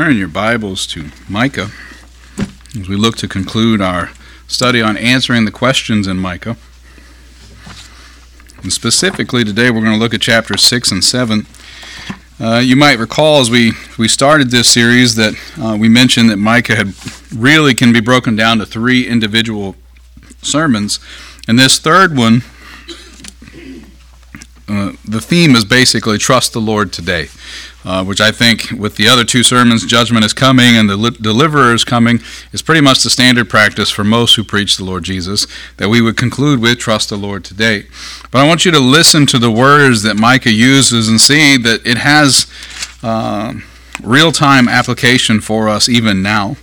Turn your Bibles to Micah as we look to conclude our study on answering the questions in Micah. And specifically, today we're going to look at chapters 6 and 7. Uh, you might recall as we, we started this series that uh, we mentioned that Micah had really can be broken down to three individual sermons. And this third one, uh, the theme is basically trust the Lord today uh, which I think, with the other two sermons, judgment is coming and the li- deliverer is coming, is pretty much the standard practice for most who preach the Lord Jesus, that we would conclude with trust the Lord today. But I want you to listen to the words that Micah uses and see that it has uh, real time application for us even now.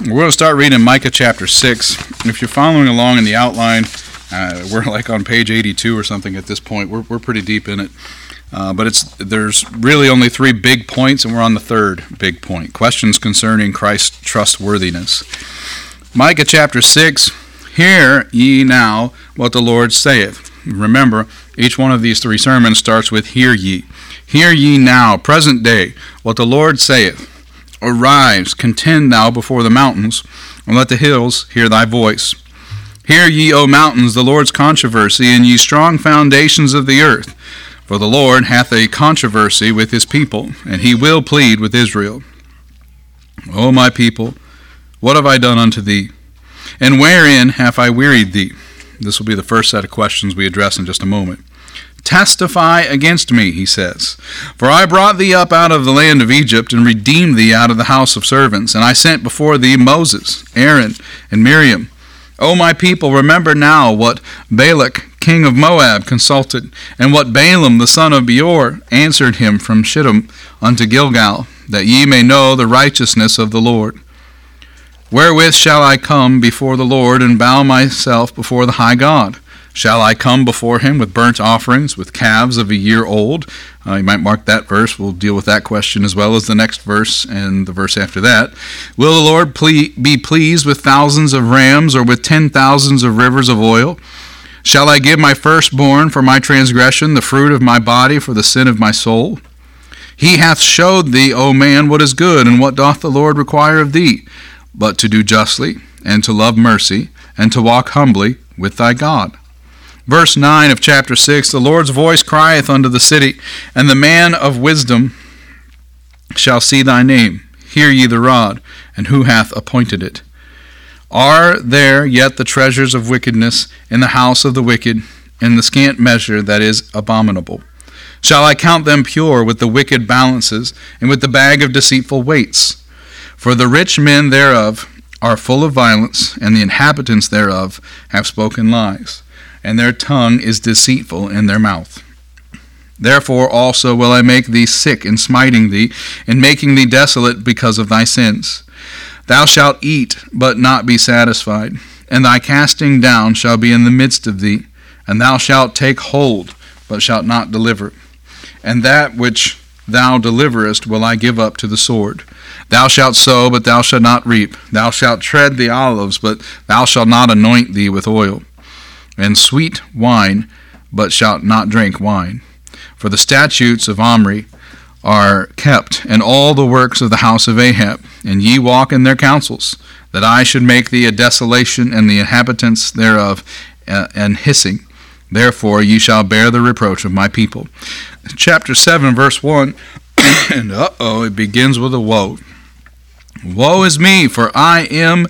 We're going to start reading Micah chapter 6. If you're following along in the outline, uh, we're like on page 82 or something at this point. We're, we're pretty deep in it. Uh, but it's there's really only three big points, and we're on the third big point: questions concerning Christ's trustworthiness. Micah chapter six: Hear ye now what the Lord saith. Remember, each one of these three sermons starts with "Hear ye." Hear ye now, present day, what the Lord saith. Arise, contend thou before the mountains, and let the hills hear thy voice. Hear ye, O mountains, the Lord's controversy, and ye strong foundations of the earth. For the Lord hath a controversy with his people, and he will plead with Israel. O my people, what have I done unto thee? And wherein have I wearied thee? This will be the first set of questions we address in just a moment. Testify against me, he says. For I brought thee up out of the land of Egypt, and redeemed thee out of the house of servants. And I sent before thee Moses, Aaron, and Miriam. O my people, remember now what Balak king of Moab consulted, and what Balaam the son of Beor answered him from Shittim unto Gilgal, that ye may know the righteousness of the Lord. Wherewith shall I come before the Lord and bow myself before the high God? Shall I come before him with burnt offerings, with calves of a year old? Uh, you might mark that verse. We'll deal with that question as well as the next verse and the verse after that. Will the Lord ple- be pleased with thousands of rams or with ten thousands of rivers of oil? Shall I give my firstborn for my transgression, the fruit of my body for the sin of my soul? He hath showed thee, O man, what is good, and what doth the Lord require of thee, but to do justly, and to love mercy, and to walk humbly with thy God. Verse 9 of chapter 6 The Lord's voice crieth unto the city, and the man of wisdom shall see thy name. Hear ye the rod, and who hath appointed it? Are there yet the treasures of wickedness in the house of the wicked, in the scant measure that is abominable? Shall I count them pure with the wicked balances, and with the bag of deceitful weights? For the rich men thereof are full of violence, and the inhabitants thereof have spoken lies, and their tongue is deceitful in their mouth. Therefore also will I make thee sick in smiting thee, in making thee desolate because of thy sins. Thou shalt eat, but not be satisfied, and thy casting down shall be in the midst of thee, and thou shalt take hold, but shalt not deliver. And that which thou deliverest will I give up to the sword. Thou shalt sow, but thou shalt not reap. Thou shalt tread the olives, but thou shalt not anoint thee with oil. And sweet wine, but shalt not drink wine. For the statutes of Omri are kept, and all the works of the house of Ahab, and ye walk in their counsels, that I should make thee a desolation, and the inhabitants thereof uh, an hissing. Therefore ye shall bear the reproach of my people. Chapter 7, verse 1, and uh oh, it begins with a woe. Woe is me, for I am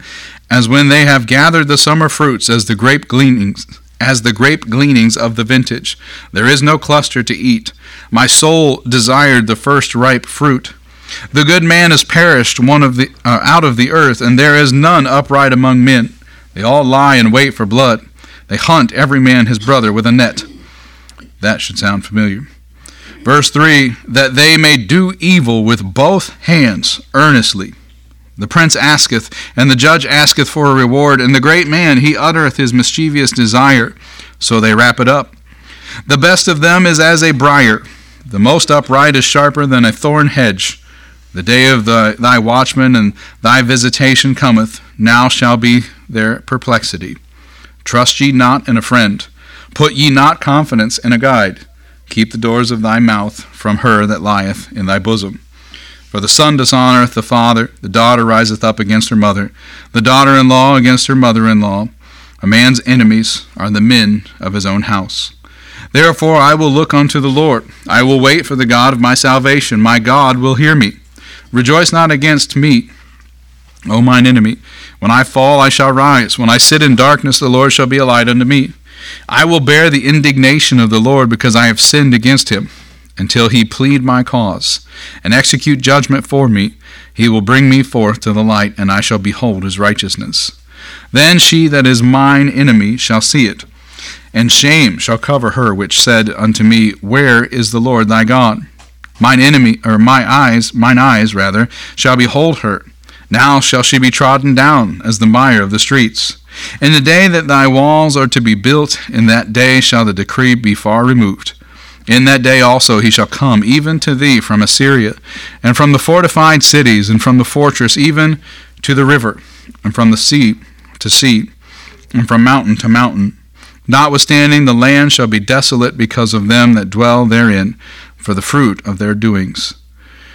as when they have gathered the summer fruits, as the grape gleanings as the grape gleanings of the vintage. There is no cluster to eat. My soul desired the first ripe fruit. The good man is perished one of the uh, out of the earth, and there is none upright among men. They all lie in wait for blood. They hunt every man his brother with a net. That should sound familiar. Verse 3 That they may do evil with both hands earnestly. The prince asketh, and the judge asketh for a reward, and the great man he uttereth his mischievous desire. So they wrap it up. The best of them is as a briar, the most upright is sharper than a thorn hedge. The day of the, thy watchman and thy visitation cometh, now shall be their perplexity. Trust ye not in a friend, put ye not confidence in a guide. Keep the doors of thy mouth from her that lieth in thy bosom. For the son dishonoreth the father, the daughter riseth up against her mother, the daughter in law against her mother in law. A man's enemies are the men of his own house. Therefore I will look unto the Lord. I will wait for the God of my salvation. My God will hear me. Rejoice not against me, O mine enemy. When I fall, I shall rise. When I sit in darkness, the Lord shall be a light unto me. I will bear the indignation of the Lord because I have sinned against him. Until he plead my cause and execute judgment for me, he will bring me forth to the light, and I shall behold his righteousness. Then she that is mine enemy shall see it and shame shall cover her which said unto me, Where is the Lord thy God? Mine enemy, or my eyes, mine eyes rather, shall behold her. Now shall she be trodden down as the mire of the streets. In the day that thy walls are to be built, in that day shall the decree be far removed. In that day also he shall come, even to thee from Assyria, and from the fortified cities, and from the fortress, even to the river, and from the sea to sea, and from mountain to mountain Notwithstanding, the land shall be desolate because of them that dwell therein, for the fruit of their doings.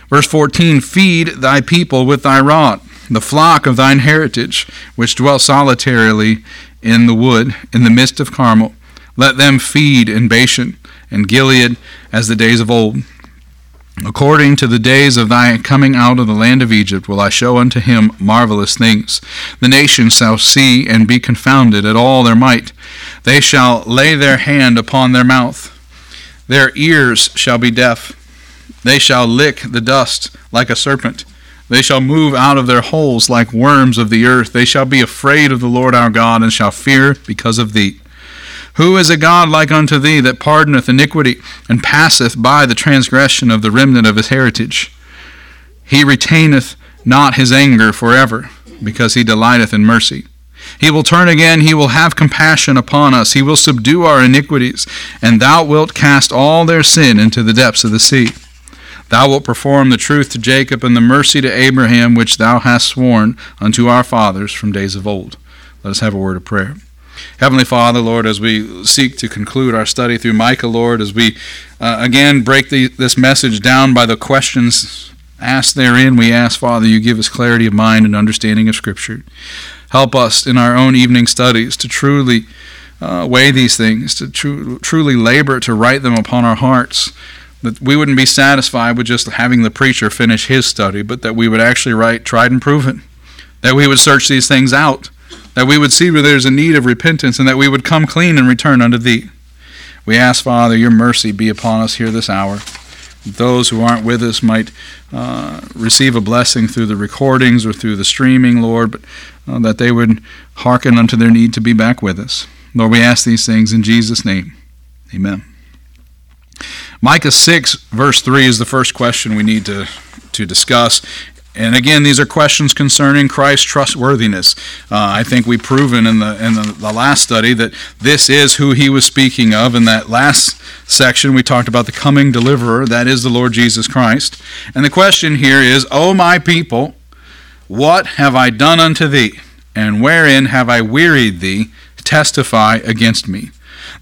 Verse 14 Feed thy people with thy rod, the flock of thine heritage, which dwell solitarily in the wood, in the midst of Carmel. Let them feed in Bashan and Gilead as the days of old. According to the days of thy coming out of the land of Egypt will I show unto him marvelous things. The nations shall see and be confounded at all their might. They shall lay their hand upon their mouth. Their ears shall be deaf. They shall lick the dust like a serpent. They shall move out of their holes like worms of the earth. They shall be afraid of the Lord our God and shall fear because of thee. Who is a God like unto thee that pardoneth iniquity and passeth by the transgression of the remnant of his heritage? He retaineth not his anger forever, because he delighteth in mercy. He will turn again, he will have compassion upon us, he will subdue our iniquities, and thou wilt cast all their sin into the depths of the sea. Thou wilt perform the truth to Jacob and the mercy to Abraham, which thou hast sworn unto our fathers from days of old. Let us have a word of prayer. Heavenly Father, Lord, as we seek to conclude our study through Micah, Lord, as we uh, again break the, this message down by the questions asked therein, we ask, Father, you give us clarity of mind and understanding of Scripture. Help us in our own evening studies to truly uh, weigh these things, to tru- truly labor to write them upon our hearts. That we wouldn't be satisfied with just having the preacher finish his study, but that we would actually write tried and proven. That we would search these things out that we would see where there's a need of repentance, and that we would come clean and return unto thee. We ask, Father, your mercy be upon us here this hour. Those who aren't with us might uh, receive a blessing through the recordings or through the streaming, Lord, but uh, that they would hearken unto their need to be back with us. Lord, we ask these things in Jesus' name. Amen. Micah 6, verse 3 is the first question we need to, to discuss. And again, these are questions concerning Christ's trustworthiness. Uh, I think we've proven in the in the, the, last study that this is who he was speaking of. In that last section, we talked about the coming deliverer, that is the Lord Jesus Christ. And the question here is, O my people, what have I done unto thee? And wherein have I wearied thee? Testify against me.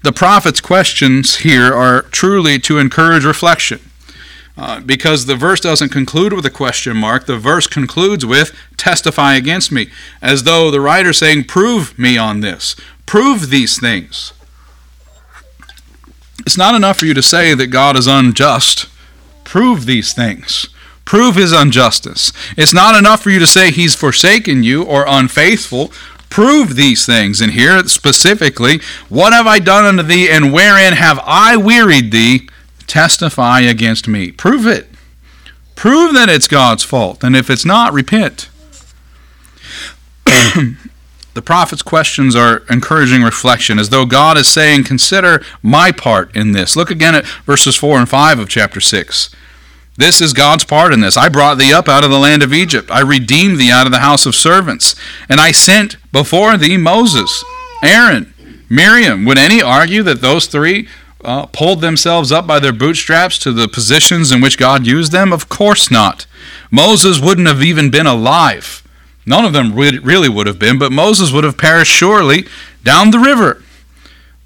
The prophet's questions here are truly to encourage reflection. Uh, because the verse doesn't conclude with a question mark. The verse concludes with, testify against me, as though the writer saying, prove me on this, prove these things. It's not enough for you to say that God is unjust. Prove these things. Prove his injustice. It's not enough for you to say he's forsaken you or unfaithful. Prove these things. And here specifically, what have I done unto thee, and wherein have I wearied thee? Testify against me. Prove it. Prove that it's God's fault. And if it's not, repent. the prophet's questions are encouraging reflection, as though God is saying, Consider my part in this. Look again at verses 4 and 5 of chapter 6. This is God's part in this. I brought thee up out of the land of Egypt. I redeemed thee out of the house of servants. And I sent before thee Moses, Aaron, Miriam. Would any argue that those three uh, pulled themselves up by their bootstraps to the positions in which God used them? Of course not. Moses wouldn't have even been alive. None of them really would have been, but Moses would have perished surely down the river.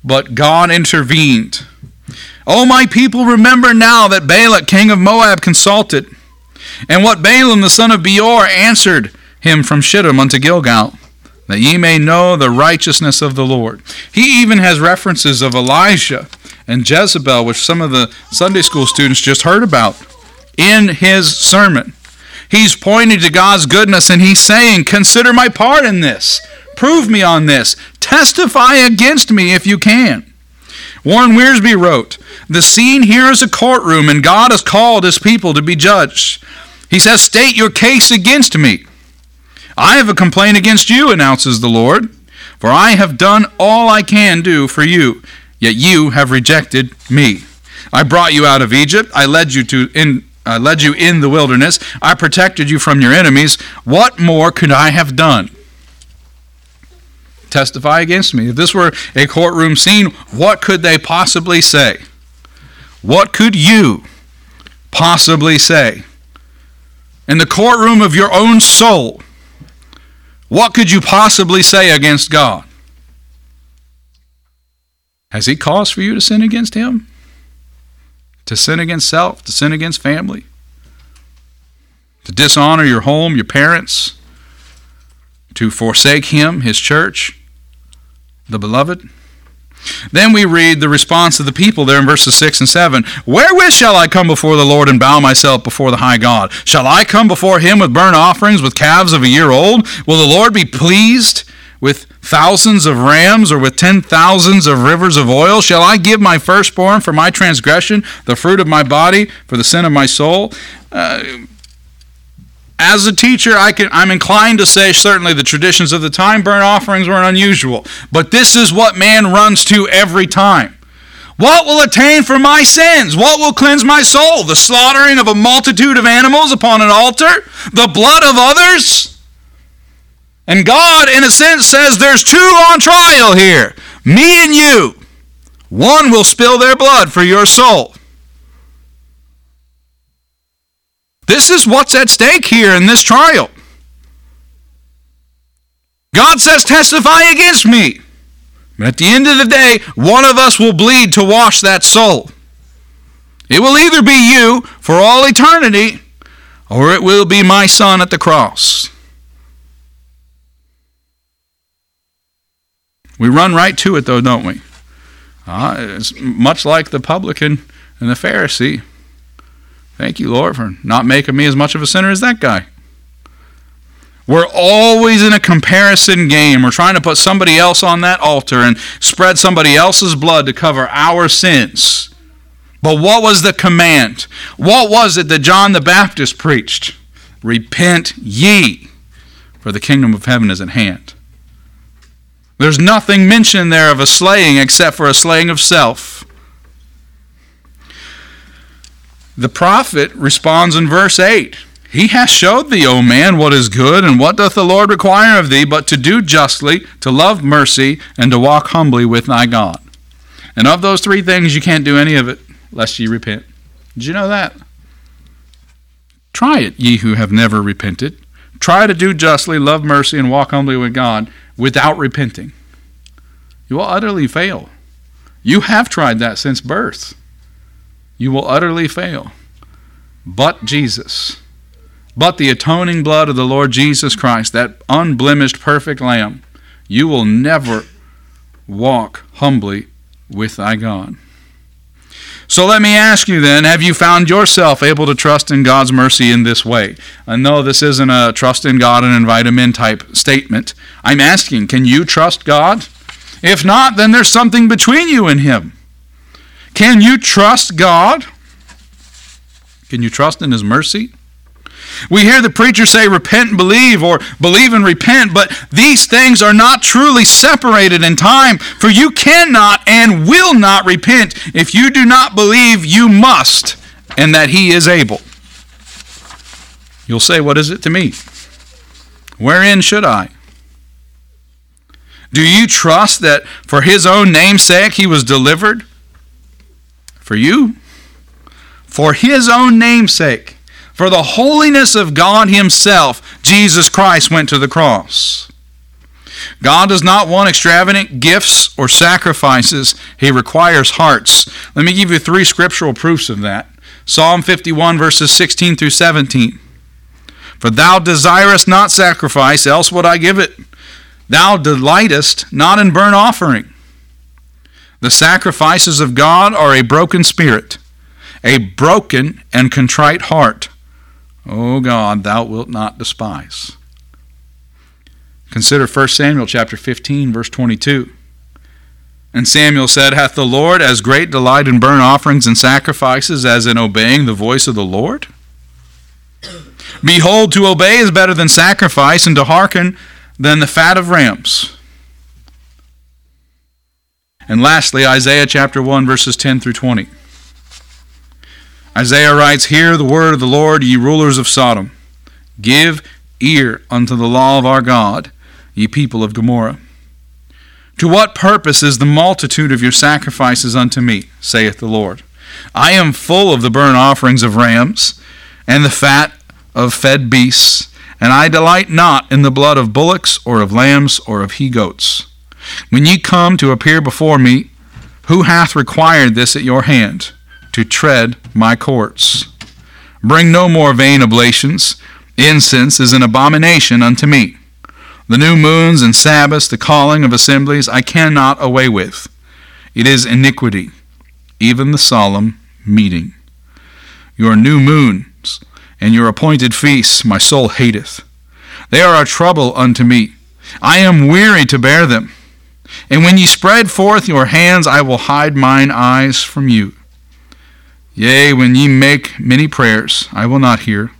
But God intervened. O my people, remember now that Balak, king of Moab, consulted. And what Balaam the son of Beor answered him from Shittim unto Gilgal, that ye may know the righteousness of the Lord. He even has references of Elijah and Jezebel, which some of the Sunday school students just heard about, in his sermon. He's pointing to God's goodness and he's saying, Consider my part in this. Prove me on this. Testify against me if you can. Warren Wiersbe wrote, The scene here is a courtroom, and God has called his people to be judged. He says, State your case against me. I have a complaint against you, announces the Lord, for I have done all I can do for you, yet you have rejected me. I brought you out of Egypt. I led you to in I led you in the wilderness. I protected you from your enemies. What more could I have done? Testify against me. If this were a courtroom scene, what could they possibly say? What could you possibly say? In the courtroom of your own soul, what could you possibly say against God? Has He cause for you to sin against Him? To sin against self? To sin against family? To dishonor your home, your parents? To forsake Him, His church, the beloved? Then we read the response of the people there in verses 6 and 7. Wherewith shall I come before the Lord and bow myself before the high God? Shall I come before him with burnt offerings, with calves of a year old? Will the Lord be pleased with thousands of rams or with ten thousands of rivers of oil? Shall I give my firstborn for my transgression, the fruit of my body for the sin of my soul? Uh, as a teacher, I can, I'm inclined to say certainly the traditions of the time, burnt offerings weren't unusual. But this is what man runs to every time. What will attain for my sins? What will cleanse my soul? The slaughtering of a multitude of animals upon an altar? The blood of others? And God, in a sense, says there's two on trial here me and you. One will spill their blood for your soul. This is what's at stake here in this trial. God says, Testify against me. But at the end of the day, one of us will bleed to wash that soul. It will either be you for all eternity, or it will be my son at the cross. We run right to it, though, don't we? Uh, it's much like the publican and the Pharisee. Thank you, Lord, for not making me as much of a sinner as that guy. We're always in a comparison game. We're trying to put somebody else on that altar and spread somebody else's blood to cover our sins. But what was the command? What was it that John the Baptist preached? Repent ye, for the kingdom of heaven is at hand. There's nothing mentioned there of a slaying except for a slaying of self. The prophet responds in verse 8 He hath showed thee, O man, what is good, and what doth the Lord require of thee, but to do justly, to love mercy, and to walk humbly with thy God. And of those three things, you can't do any of it lest ye repent. Did you know that? Try it, ye who have never repented. Try to do justly, love mercy, and walk humbly with God without repenting. You will utterly fail. You have tried that since birth you will utterly fail. But Jesus, but the atoning blood of the Lord Jesus Christ, that unblemished, perfect Lamb, you will never walk humbly with thy God. So let me ask you then have you found yourself able to trust in God's mercy in this way? Uh, I know this isn't a trust in God and invite Him in type statement. I'm asking, can you trust God? If not, then there's something between you and Him. Can you trust God? Can you trust in His mercy? We hear the preacher say, repent and believe, or believe and repent, but these things are not truly separated in time, for you cannot and will not repent if you do not believe you must and that He is able. You'll say, What is it to me? Wherein should I? Do you trust that for His own name's sake He was delivered? For you? For his own namesake, for the holiness of God himself, Jesus Christ went to the cross. God does not want extravagant gifts or sacrifices. He requires hearts. Let me give you three scriptural proofs of that. Psalm 51, verses 16 through 17. For thou desirest not sacrifice, else would I give it. Thou delightest not in burnt offering. The sacrifices of God are a broken spirit, a broken and contrite heart. O God, thou wilt not despise. Consider 1 Samuel chapter 15, verse 22. And Samuel said, Hath the Lord as great delight in burnt offerings and sacrifices as in obeying the voice of the Lord? Behold, to obey is better than sacrifice, and to hearken than the fat of rams. And lastly, Isaiah chapter 1, verses 10 through 20. Isaiah writes, Hear the word of the Lord, ye rulers of Sodom. Give ear unto the law of our God, ye people of Gomorrah. To what purpose is the multitude of your sacrifices unto me, saith the Lord? I am full of the burnt offerings of rams, and the fat of fed beasts, and I delight not in the blood of bullocks, or of lambs, or of he goats. When ye come to appear before me, who hath required this at your hand, to tread my courts? Bring no more vain oblations. Incense is an abomination unto me. The new moons and Sabbaths, the calling of assemblies, I cannot away with. It is iniquity, even the solemn meeting. Your new moons and your appointed feasts my soul hateth. They are a trouble unto me. I am weary to bear them. And when ye spread forth your hands, I will hide mine eyes from you. Yea, when ye make many prayers, I will not hear.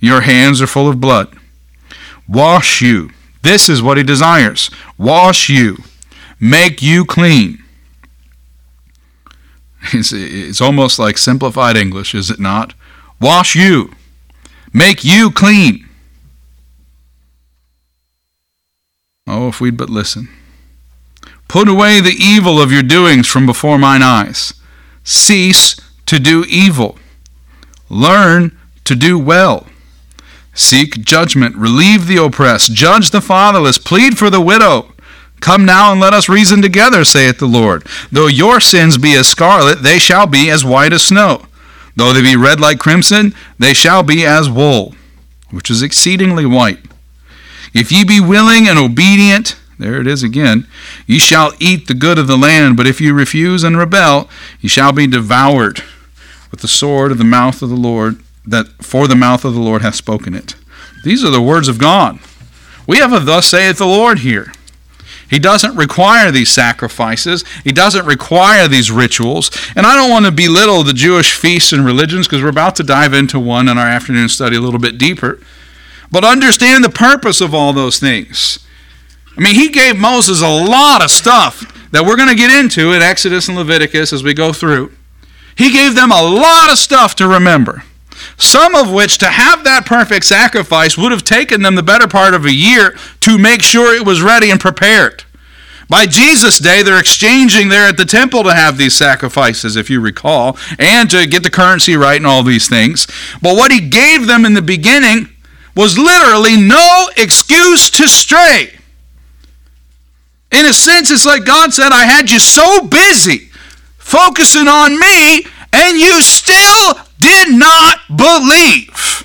Your hands are full of blood. Wash you this is what he desires wash you, make you clean. It's, it's almost like simplified English, is it not? Wash you, make you clean. Oh, if we'd but listen. Put away the evil of your doings from before mine eyes. Cease to do evil. Learn to do well. Seek judgment, relieve the oppressed, judge the fatherless, plead for the widow. Come now and let us reason together, saith the Lord. Though your sins be as scarlet, they shall be as white as snow. Though they be red like crimson, they shall be as wool, which is exceedingly white. If ye be willing and obedient, there it is again, ye shall eat the good of the land, but if ye refuse and rebel, ye shall be devoured with the sword of the mouth of the Lord that for the mouth of the Lord hath spoken it. These are the words of God. We have a thus saith the Lord here. He doesn't require these sacrifices. He doesn't require these rituals. And I don't want to belittle the Jewish feasts and religions because we're about to dive into one in our afternoon study a little bit deeper. But understand the purpose of all those things. I mean, he gave Moses a lot of stuff that we're going to get into in Exodus and Leviticus as we go through. He gave them a lot of stuff to remember some of which to have that perfect sacrifice would have taken them the better part of a year to make sure it was ready and prepared. By Jesus' day, they're exchanging there at the temple to have these sacrifices, if you recall, and to get the currency right and all these things. But what he gave them in the beginning was literally no excuse to stray. In a sense, it's like God said, I had you so busy focusing on me, and you still did not believe.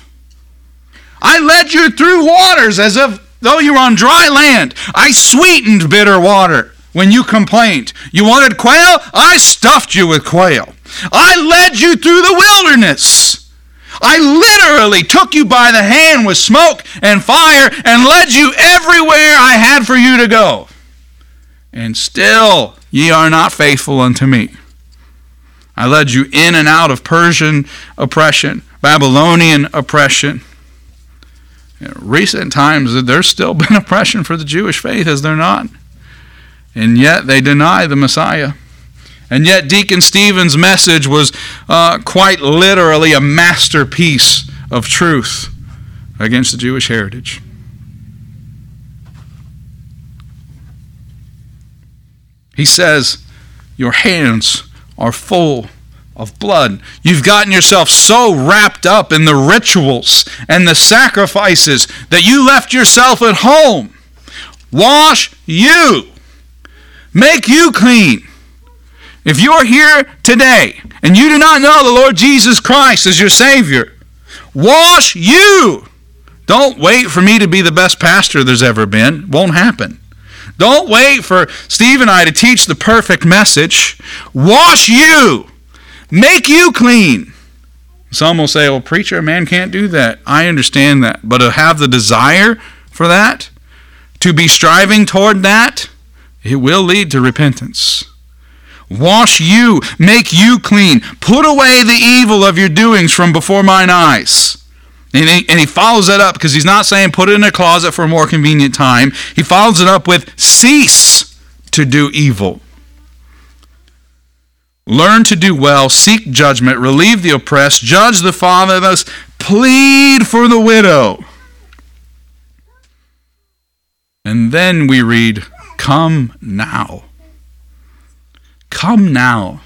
I led you through waters as if though you were on dry land. I sweetened bitter water when you complained. You wanted quail? I stuffed you with quail. I led you through the wilderness. I literally took you by the hand with smoke and fire and led you everywhere I had for you to go. And still ye are not faithful unto me. I led you in and out of Persian oppression, Babylonian oppression. In recent times, there's still been oppression for the Jewish faith, is there not? And yet they deny the Messiah. And yet, Deacon Stephen's message was uh, quite literally a masterpiece of truth against the Jewish heritage. He says, Your hands are full of blood. You've gotten yourself so wrapped up in the rituals and the sacrifices that you left yourself at home. Wash you. Make you clean. If you're here today and you do not know the Lord Jesus Christ as your Savior, wash you. Don't wait for me to be the best pastor there's ever been. Won't happen. Don't wait for Steve and I to teach the perfect message. Wash you. Make you clean. Some will say, well, preacher, a man can't do that. I understand that. But to have the desire for that, to be striving toward that, it will lead to repentance. Wash you, make you clean. Put away the evil of your doings from before mine eyes. And he, and he follows it up because he's not saying put it in a closet for a more convenient time. He follows it up with cease to do evil. Learn to do well, seek judgment, relieve the oppressed, judge the fatherless, plead for the widow. And then we read, Come now. Come now.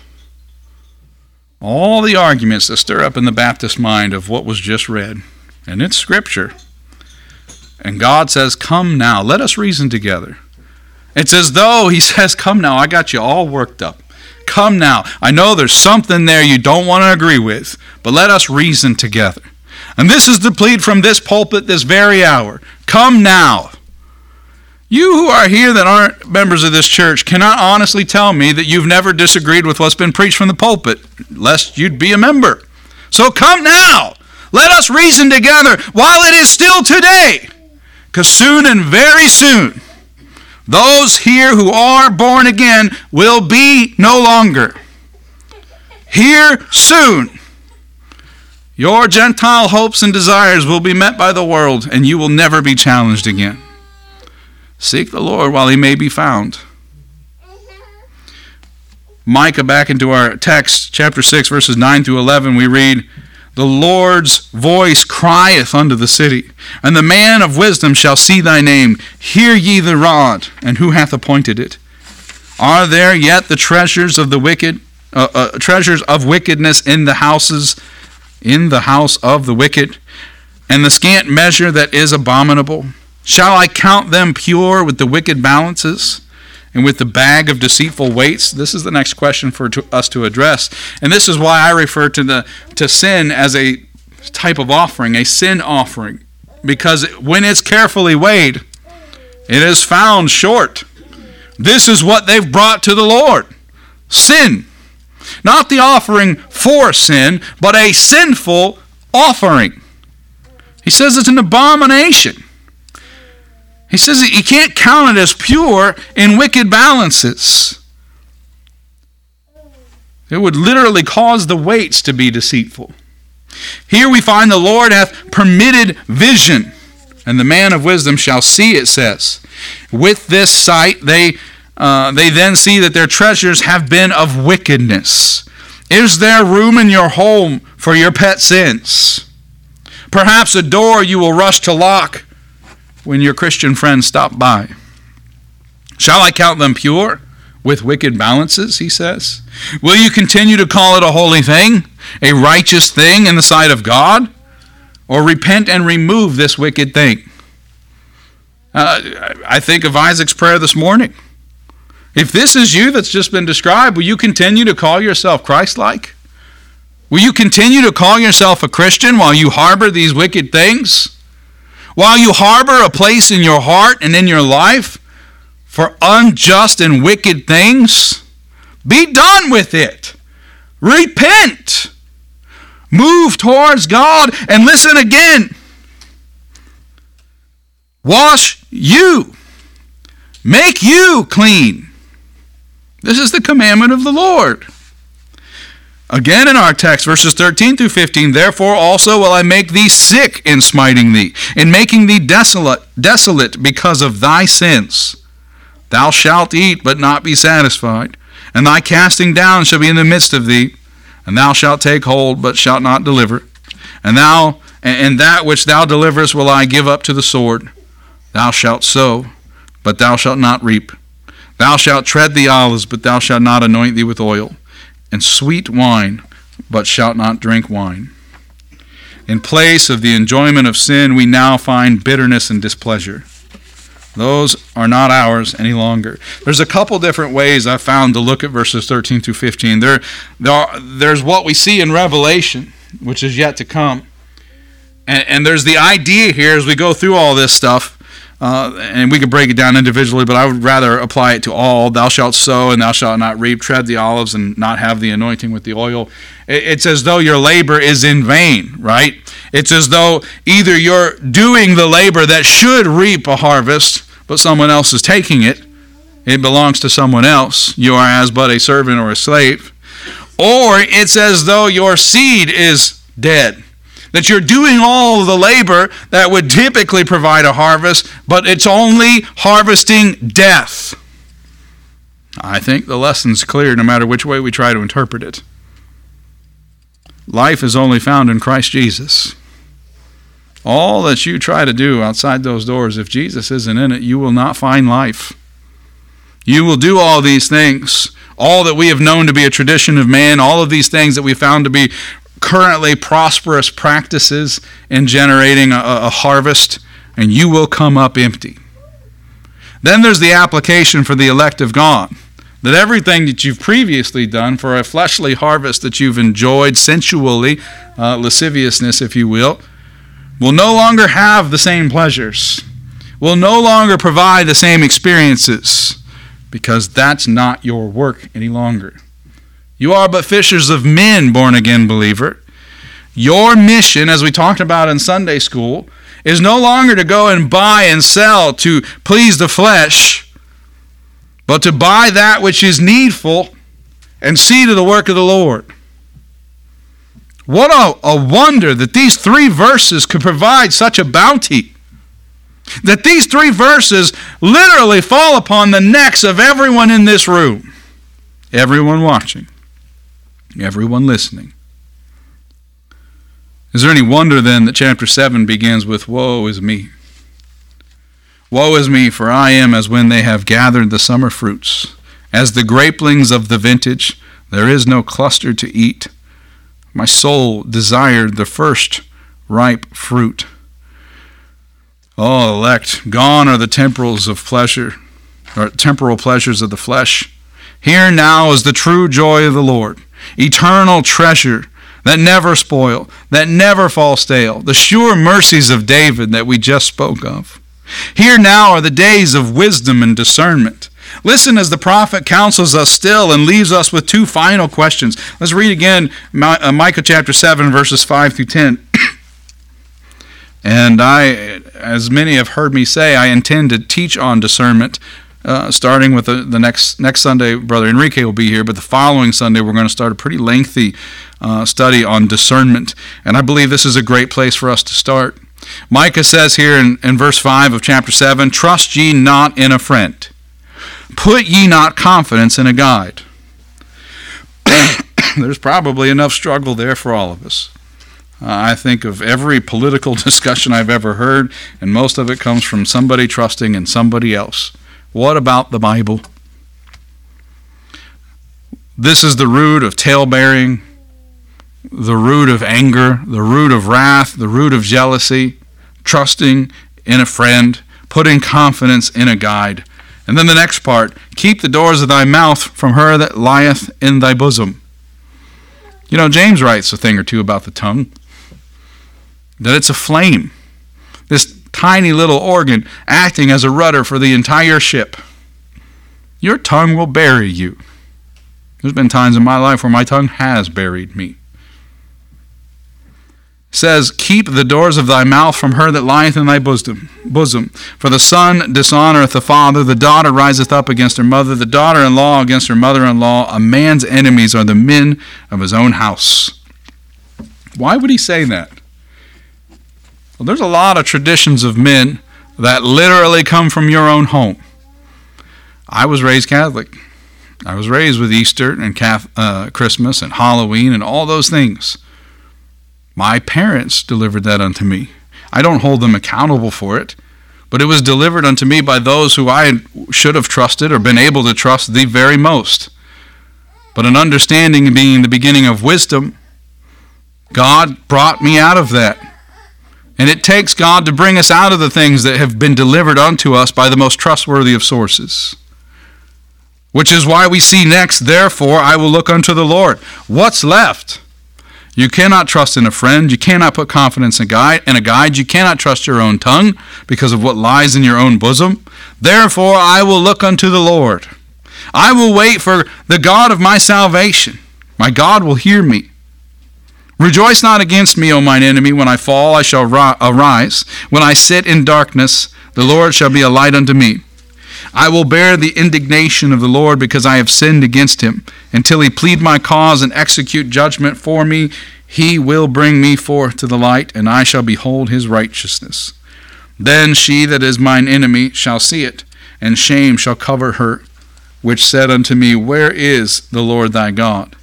All the arguments that stir up in the Baptist mind of what was just read, and it's Scripture. And God says, Come now, let us reason together. It's as though He says, Come now, I got you all worked up. Come now. I know there's something there you don't want to agree with, but let us reason together. And this is the plea from this pulpit this very hour. Come now. You who are here that aren't members of this church cannot honestly tell me that you've never disagreed with what's been preached from the pulpit, lest you'd be a member. So come now. Let us reason together while it is still today. Because soon and very soon, those here who are born again will be no longer. Here soon, your Gentile hopes and desires will be met by the world, and you will never be challenged again. Seek the Lord while he may be found. Micah, back into our text, chapter 6, verses 9 through 11, we read, The Lord's voice crieth unto the city, and the man of wisdom shall see thy name. Hear ye the rod, and who hath appointed it? Are there yet the treasures of the wicked, uh, uh, treasures of wickedness in the houses, in the house of the wicked, and the scant measure that is abominable? Shall I count them pure with the wicked balances and with the bag of deceitful weights? This is the next question for to, us to address. And this is why I refer to the to sin as a type of offering, a sin offering, because when it's carefully weighed, it is found short. This is what they've brought to the Lord. Sin. Not the offering for sin, but a sinful offering. He says it's an abomination. He says that you can't count it as pure in wicked balances. It would literally cause the weights to be deceitful. Here we find the Lord hath permitted vision, and the man of wisdom shall see, it says. With this sight, they, uh, they then see that their treasures have been of wickedness. Is there room in your home for your pet sins? Perhaps a door you will rush to lock when your Christian friends stop by. Shall I count them pure with wicked balances, he says? Will you continue to call it a holy thing, a righteous thing in the sight of God? Or repent and remove this wicked thing? Uh, I think of Isaac's prayer this morning. If this is you that's just been described, will you continue to call yourself Christ like? Will you continue to call yourself a Christian while you harbor these wicked things? While you harbor a place in your heart and in your life for unjust and wicked things, be done with it. Repent. Move towards God and listen again. Wash you. Make you clean. This is the commandment of the Lord. Again in our text, verses 13 through 15, therefore also will I make thee sick in smiting thee, in making thee desolate, desolate because of thy sins. Thou shalt eat, but not be satisfied, and thy casting down shall be in the midst of thee, and thou shalt take hold, but shalt not deliver. And thou and that which thou deliverest will I give up to the sword. Thou shalt sow, but thou shalt not reap. Thou shalt tread the olives, but thou shalt not anoint thee with oil and sweet wine, but shalt not drink wine. In place of the enjoyment of sin, we now find bitterness and displeasure. Those are not ours any longer. There's a couple different ways I found to look at verses 13 through 15. There, there are, there's what we see in Revelation, which is yet to come. And, and there's the idea here as we go through all this stuff uh, and we could break it down individually, but I would rather apply it to all. Thou shalt sow and thou shalt not reap, tread the olives and not have the anointing with the oil. It's as though your labor is in vain, right? It's as though either you're doing the labor that should reap a harvest, but someone else is taking it. It belongs to someone else. You are as but a servant or a slave. Or it's as though your seed is dead that you're doing all the labor that would typically provide a harvest, but it's only harvesting death. I think the lesson's clear no matter which way we try to interpret it. Life is only found in Christ Jesus. All that you try to do outside those doors, if Jesus isn't in it, you will not find life. You will do all these things, all that we have known to be a tradition of man, all of these things that we found to be currently prosperous practices in generating a, a, harvest, and you will come up empty. Then there's the application for the elect of God. That everything that you've previously done for a fleshly harvest that you've enjoyed sensually, uh, lasciviousness, if you will, will no longer have the same pleasures, will no longer provide the same experiences, because that's not your work any longer. You are but fishers of men, born again believer. Your mission, as we talked about in Sunday school, is no longer to go and buy and sell to please the flesh, but to buy that which is needful and see to the work of the Lord. What a, a wonder that these three verses could provide such a bounty. That these three verses literally fall upon the necks of everyone in this room, everyone watching everyone listening. Is there any wonder then that chapter 7 begins with, Woe is me? Woe is me, for I am as when they have gathered the summer fruits. As the grapelings of the vintage, there is no cluster to eat. My soul desired the first ripe fruit. Oh, elect, gone are the temporals of pleasure, or temporal pleasures of the flesh. Here now is the true joy of the Lord eternal treasure that never spoil, that never fall stale, the sure mercies of David that we just spoke of. Here now are the days of wisdom and discernment. Listen as the prophet counsels us still and leaves us with two final questions. Let's read again uh, Micah chapter 7, verses 5 through 10. and I, as many have heard me say, I intend to teach on discernment uh, starting with the, the next next Sunday, Brother Enrique will be here, but the following Sunday we're going to start a pretty lengthy uh, study on discernment, and I believe this is a great place for us to start. Micah says here in, in verse 5 of chapter 7 Trust ye not in a friend, put ye not confidence in a guide. There's probably enough struggle there for all of us. Uh, I think of every political discussion I've ever heard, and most of it comes from somebody trusting in somebody else. What about the Bible? This is the root of talebearing, the root of anger, the root of wrath, the root of jealousy, trusting in a friend, putting confidence in a guide. And then the next part keep the doors of thy mouth from her that lieth in thy bosom. You know, James writes a thing or two about the tongue that it's a flame. This tiny little organ acting as a rudder for the entire ship. Your tongue will bury you. There's been times in my life where my tongue has buried me. It says, Keep the doors of thy mouth from her that lieth in thy bosom. bosom. For the son dishonoreth the father, the daughter riseth up against her mother, the daughter in law against her mother in law. A man's enemies are the men of his own house. Why would he say that? Well, there's a lot of traditions of men that literally come from your own home. I was raised Catholic. I was raised with Easter and Catholic, uh, Christmas and Halloween and all those things. My parents delivered that unto me. I don't hold them accountable for it, but it was delivered unto me by those who I should have trusted or been able to trust the very most. But an understanding being the beginning of wisdom, God brought me out of that. And it takes God to bring us out of the things that have been delivered unto us by the most trustworthy of sources. Which is why we see next, therefore I will look unto the Lord. What's left? You cannot trust in a friend. You cannot put confidence in a guide. In a guide, you cannot trust your own tongue because of what lies in your own bosom. Therefore, I will look unto the Lord. I will wait for the God of my salvation. My God will hear me. Rejoice not against me, O mine enemy. When I fall, I shall arise. When I sit in darkness, the Lord shall be a light unto me. I will bear the indignation of the Lord because I have sinned against him. Until he plead my cause and execute judgment for me, he will bring me forth to the light, and I shall behold his righteousness. Then she that is mine enemy shall see it, and shame shall cover her, which said unto me, Where is the Lord thy God?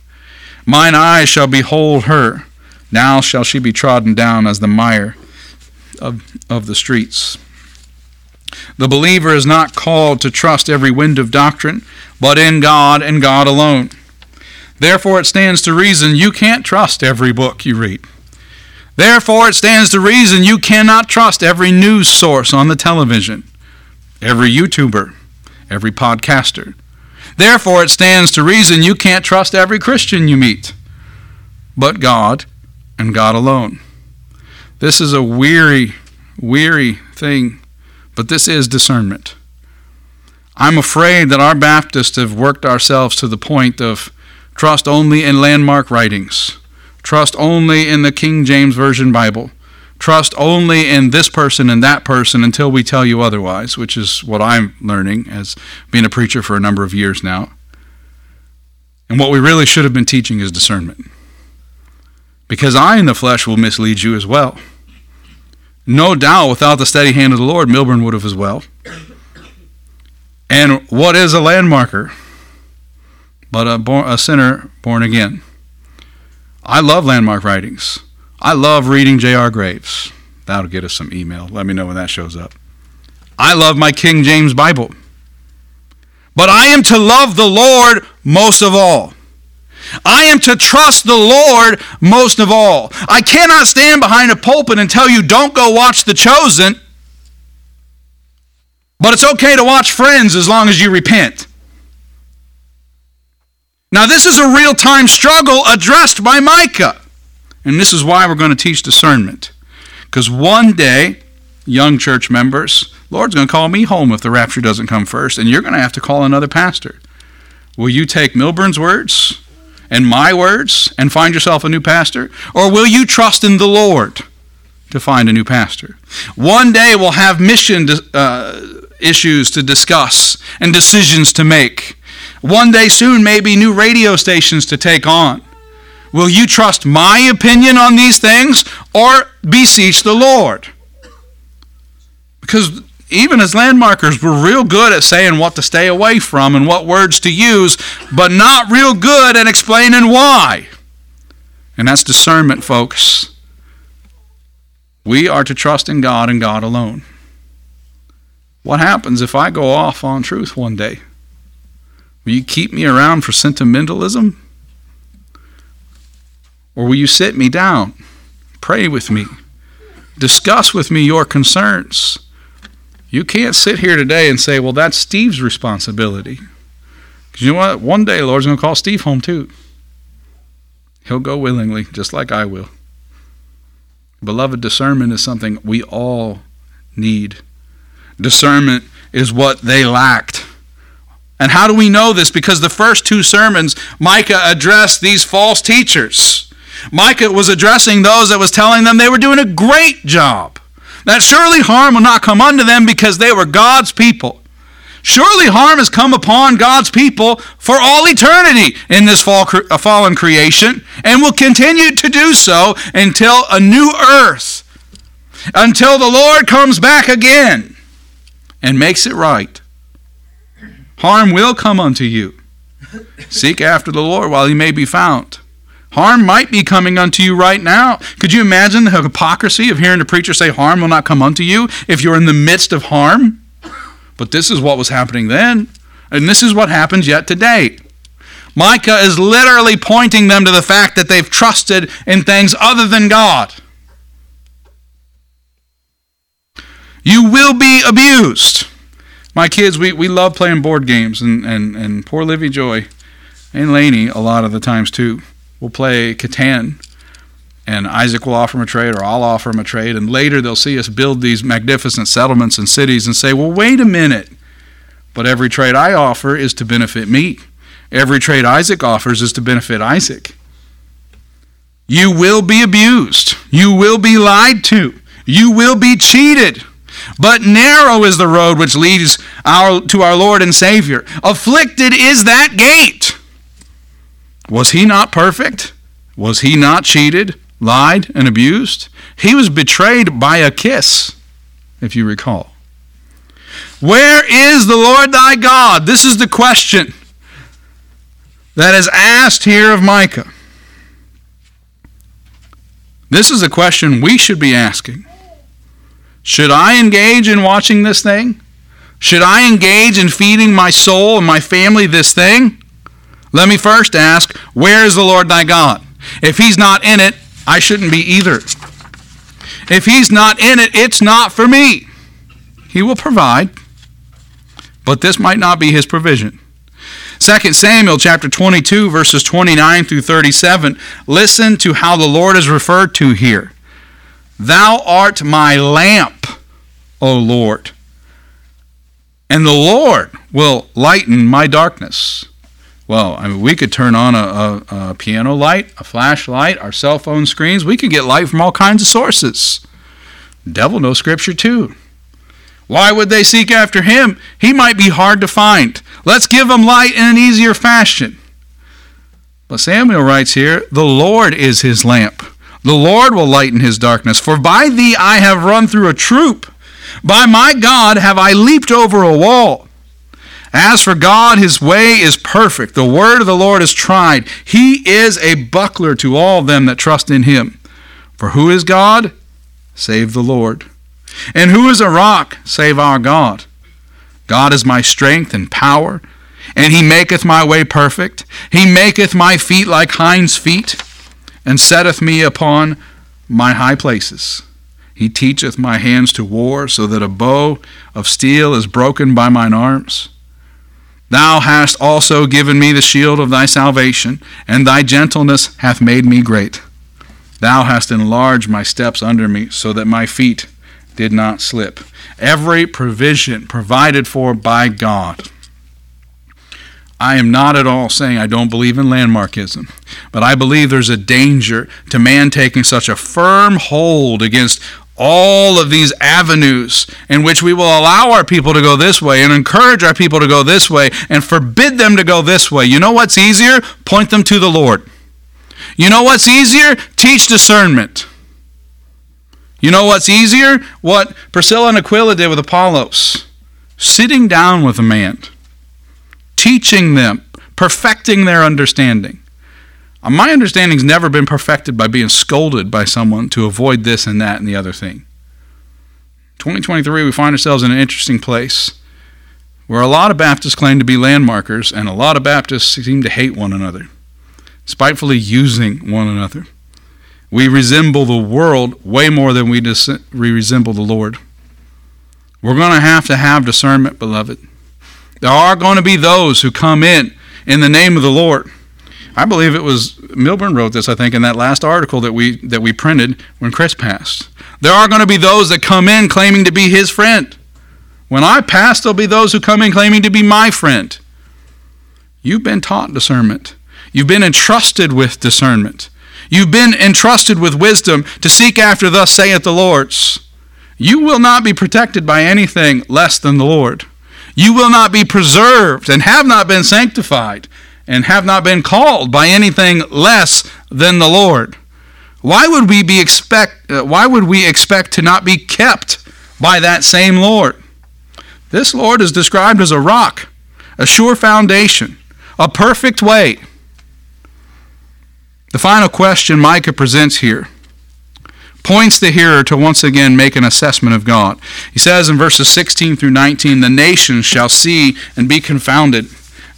Mine eyes shall behold her. Now shall she be trodden down as the mire of, of the streets. The believer is not called to trust every wind of doctrine, but in God and God alone. Therefore, it stands to reason you can't trust every book you read. Therefore, it stands to reason you cannot trust every news source on the television, every YouTuber, every podcaster. Therefore, it stands to reason you can't trust every Christian you meet, but God and God alone. This is a weary, weary thing, but this is discernment. I'm afraid that our Baptists have worked ourselves to the point of trust only in landmark writings, trust only in the King James Version Bible, trust only in this person and that person until we tell you otherwise, which is what I'm learning as being a preacher for a number of years now. And what we really should have been teaching is discernment. Because I in the flesh will mislead you as well. No doubt, without the steady hand of the Lord, Milburn would have as well. And what is a landmarker? But a, born, a sinner born again. I love landmark writings. I love reading J.R. Graves. That'll get us some email. Let me know when that shows up. I love my King James Bible. But I am to love the Lord most of all. I am to trust the Lord most of all. I cannot stand behind a pulpit and tell you, don't go watch The Chosen, but it's okay to watch Friends as long as you repent. Now, this is a real time struggle addressed by Micah. And this is why we're going to teach discernment. Because one day, young church members, Lord's going to call me home if the rapture doesn't come first, and you're going to have to call another pastor. Will you take Milburn's words and my words and find yourself a new pastor? Or will you trust in the Lord to find a new pastor? One day we'll have mission uh, issues to discuss and decisions to make. One day soon, maybe new radio stations to take on. Will you trust my opinion on these things or beseech the Lord? Because even as landmarkers, we're real good at saying what to stay away from and what words to use, but not real good at explaining why. And that's discernment, folks. We are to trust in God and God alone. What happens if I go off on truth one day? Will you keep me around for sentimentalism? Or will you sit me down, pray with me, discuss with me your concerns? You can't sit here today and say, well, that's Steve's responsibility. Because you know what? One day Lord's going to call Steve home too. He'll go willingly, just like I will. Beloved, discernment is something we all need. Discernment is what they lacked. And how do we know this? Because the first two sermons, Micah addressed these false teachers. Micah was addressing those that was telling them they were doing a great job. That surely harm will not come unto them because they were God's people. Surely harm has come upon God's people for all eternity in this fall, uh, fallen creation and will continue to do so until a new earth, until the Lord comes back again and makes it right. Harm will come unto you. Seek after the Lord while he may be found. Harm might be coming unto you right now. Could you imagine the hypocrisy of hearing a preacher say, Harm will not come unto you if you're in the midst of harm? But this is what was happening then, and this is what happens yet today. Micah is literally pointing them to the fact that they've trusted in things other than God. You will be abused. My kids, we, we love playing board games, and, and, and poor Livy Joy and Laney, a lot of the times too, will play Catan, and Isaac will offer them a trade, or I'll offer them a trade, and later they'll see us build these magnificent settlements and cities and say, well, wait a minute. But every trade I offer is to benefit me. Every trade Isaac offers is to benefit Isaac. You will be abused. You will be lied to. You will be cheated. But narrow is the road which leads our, to our Lord and Savior. Afflicted is that gate. Was he not perfect? Was he not cheated, lied, and abused? He was betrayed by a kiss, if you recall. Where is the Lord thy God? This is the question that is asked here of Micah. This is a question we should be asking. Should I engage in watching this thing? Should I engage in feeding my soul and my family this thing? Let me first ask, where is the Lord thy God? If he's not in it, I shouldn't be either. If he's not in it, it's not for me. He will provide, but this might not be his provision. 2 Samuel chapter 22 verses 29 through 37. Listen to how the Lord is referred to here. Thou art my lamp, O Lord. And the Lord will lighten my darkness. Well, I mean, we could turn on a, a, a, piano light, a flashlight, our cell phone screens. We could get light from all kinds of sources. Devil knows Scripture too. Why would they seek after him? He might be hard to find. Let's give him light in an easier fashion. But Samuel writes here, The Lord is his lamp. The Lord will lighten his darkness. For by thee I have run through a troop. By my God have I leaped over a wall. As for God, his way is perfect. The word of the Lord is tried. He is a buckler to all them that trust in him. For who is God? Save the Lord. And who is a rock save our God? God is my strength and power, and he maketh my way perfect. He maketh my feet like hinds' feet, and setteth me upon my high places. He teacheth my hands to war, so that a bow of steel is broken by mine arms. Thou hast also given me the shield of thy salvation, and thy gentleness hath made me great. Thou hast enlarged my steps under me, so that my feet did not slip. Every provision provided for by God. I am not at all saying I don't believe in landmarkism, but I believe there's a danger to man taking such a firm hold against all of these avenues in which we will allow our people to go this way and encourage our people to go this way and forbid them to go this way. You know what's easier? Point them to the Lord. You know what's easier? Teach discernment. You know what's easier? What Priscilla and Aquila did with Apollos. Sitting down with a man, teaching them, perfecting their understanding. Uh, my understanding's never been perfected by being scolded by someone to avoid this and that and the other thing. 2023, we find ourselves in an interesting place where a lot of Baptists claim to be landmarkers and a lot of Baptists seem to hate one another, spitefully using one another. We resemble the world way more than we, dis- we resemble the Lord. We're going to have to have discernment, beloved. There are going to be those who come in in the name of the Lord. I believe it was Milburn wrote this, I think, in that last article that we that we printed when Chris passed. There are going to be those that come in claiming to be his friend. When I pass, there'll be those who come in claiming to be my friend. You've been taught discernment. You've been entrusted with discernment. You've been entrusted with wisdom to seek after, thus saith the Lord's. You will not be protected by anything less than the Lord. You will not be preserved and have not been sanctified and have not been called by anything less than the Lord. Why would we be expect uh, why would we expect to not be kept by that same Lord? This Lord is described as a rock, a sure foundation, a perfect way, the final question Micah presents here points the hearer to once again make an assessment of God. He says in verses 16 through 19, The nations shall see and be confounded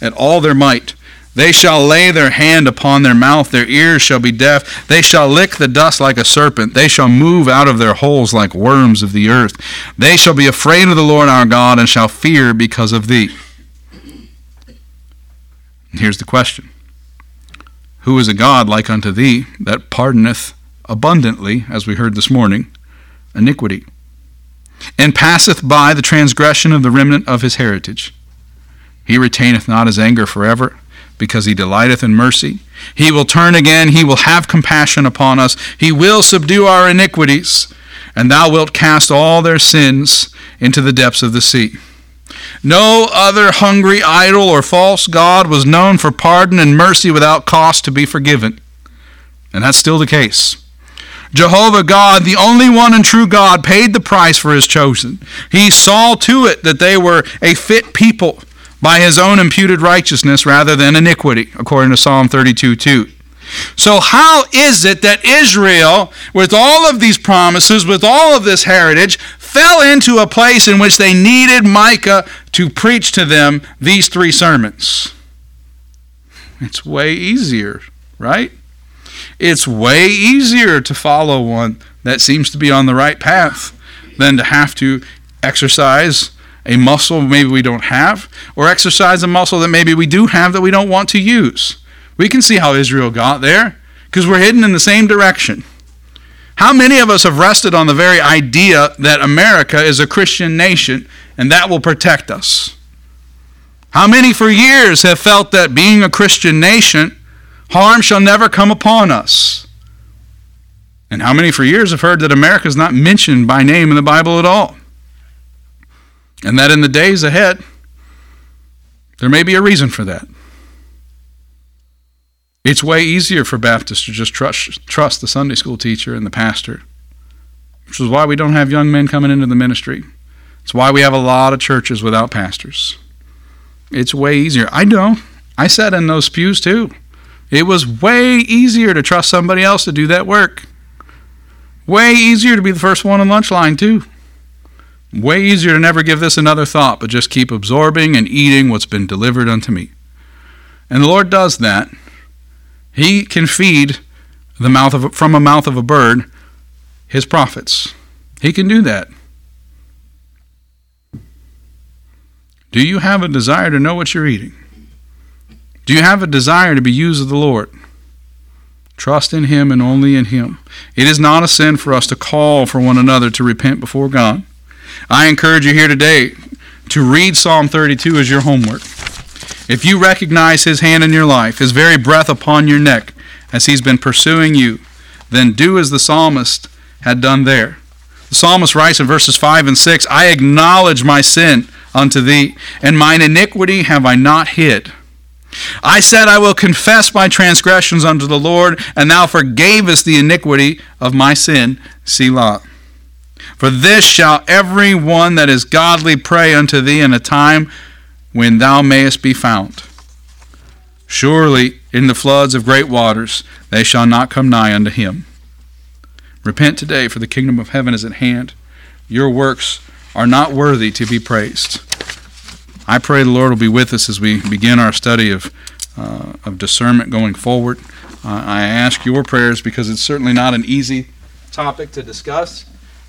at all their might. They shall lay their hand upon their mouth, their ears shall be deaf. They shall lick the dust like a serpent. They shall move out of their holes like worms of the earth. They shall be afraid of the Lord our God and shall fear because of thee. Here's the question Who is a God like unto thee that pardoneth abundantly, as we heard this morning, iniquity, and passeth by the transgression of the remnant of his heritage? He retaineth not his anger forever because he delighteth in mercy. He will turn again, he will have compassion upon us, he will subdue our iniquities, and thou wilt cast all their sins into the depths of the sea. No other hungry idol or false god was known for pardon and mercy without cost to be forgiven. And that's still the case. Jehovah God, the only one and true God, paid the price for his chosen. He saw to it that they were a fit people by his own imputed righteousness rather than iniquity, according to Psalm 32 2. So, how is it that Israel, with all of these promises, with all of this heritage, fell into a place in which they needed Micah to preach to them these three sermons? It's way easier, right? It's way easier to follow one that seems to be on the right path than to have to exercise a muscle maybe we don't have, or exercise a muscle that maybe we do have that we don't want to use. We can see how Israel got there because we're heading in the same direction. How many of us have rested on the very idea that America is a Christian nation and that will protect us? How many for years have felt that being a Christian nation, harm shall never come upon us? And how many for years have heard that America is not mentioned by name in the Bible at all? And that in the days ahead, there may be a reason for that. It's way easier for Baptists to just trust, trust the Sunday school teacher and the pastor, which is why we don't have young men coming into the ministry. It's why we have a lot of churches without pastors. It's way easier. I know. I sat in those pews too. It was way easier to trust somebody else to do that work. Way easier to be the first one in lunch line too. Way easier to never give this another thought, but just keep absorbing and eating what's been delivered unto me. And the Lord does that. He can feed the mouth of from a mouth of a bird his prophets. He can do that. Do you have a desire to know what you're eating? Do you have a desire to be used of the Lord? Trust in Him and only in Him. It is not a sin for us to call for one another to repent before God. I encourage you here today to read Psalm 32 as your homework. If you recognize His hand in your life, His very breath upon your neck as He's been pursuing you, then do as the psalmist had done there. The psalmist writes in verses 5 and 6 I acknowledge my sin unto thee, and mine iniquity have I not hid. I said, I will confess my transgressions unto the Lord, and thou forgavest the iniquity of my sin. Selah. For this shall every one that is godly pray unto thee in a time when thou mayest be found. Surely in the floods of great waters they shall not come nigh unto him. Repent today, for the kingdom of heaven is at hand. Your works are not worthy to be praised. I pray the Lord will be with us as we begin our study of, uh, of discernment going forward. Uh, I ask your prayers because it's certainly not an easy topic to discuss.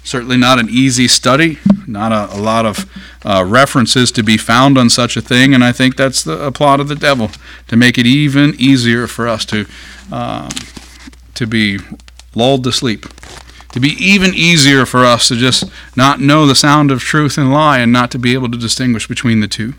Certainly not an easy study, not a, a lot of uh, references to be found on such a thing, and I think that's the a plot of the devil to make it even easier for us to uh, to be lulled to sleep, to be even easier for us to just not know the sound of truth and lie, and not to be able to distinguish between the two.